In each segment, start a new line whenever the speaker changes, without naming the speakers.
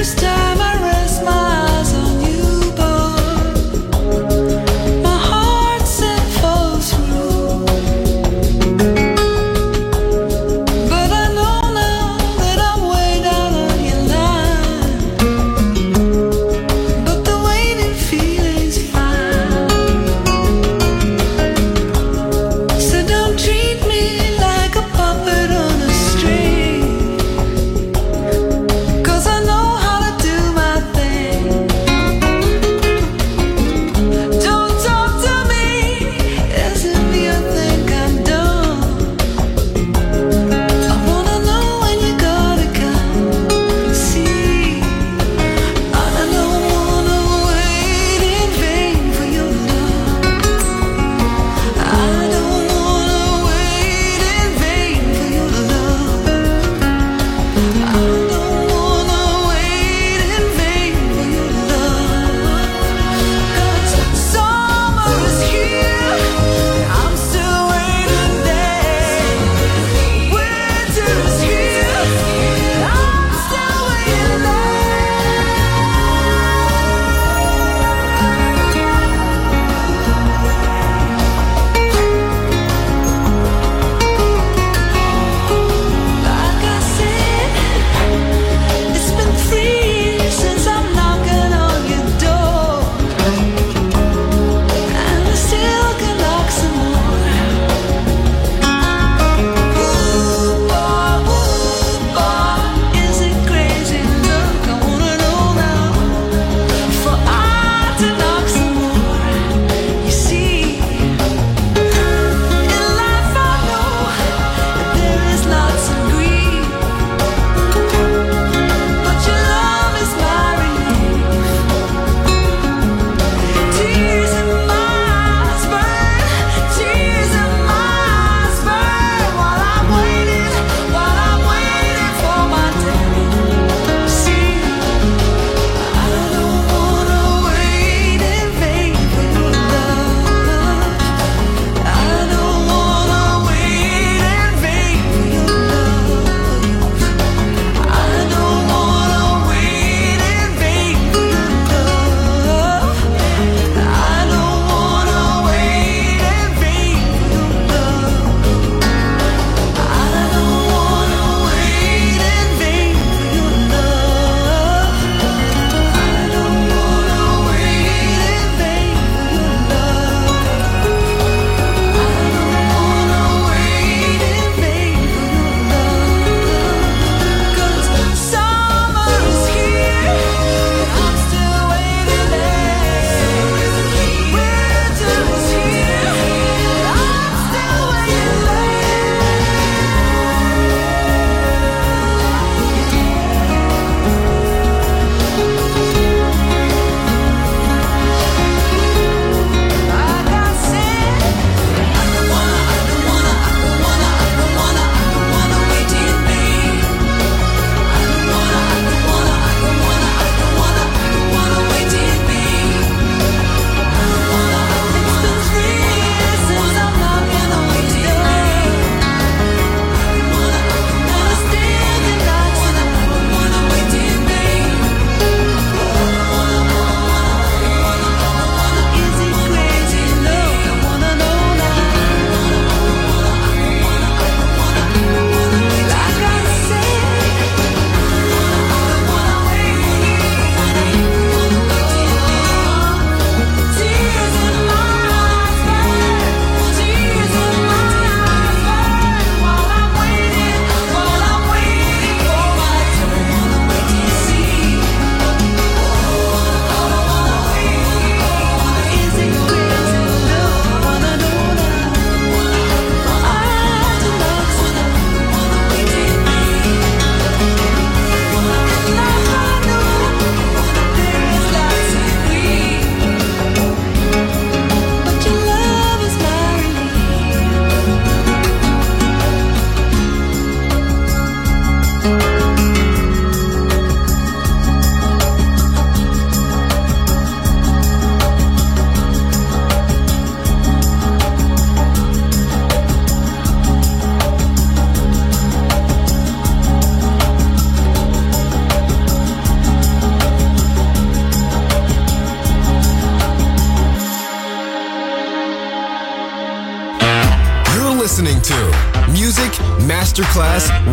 first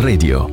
Radio.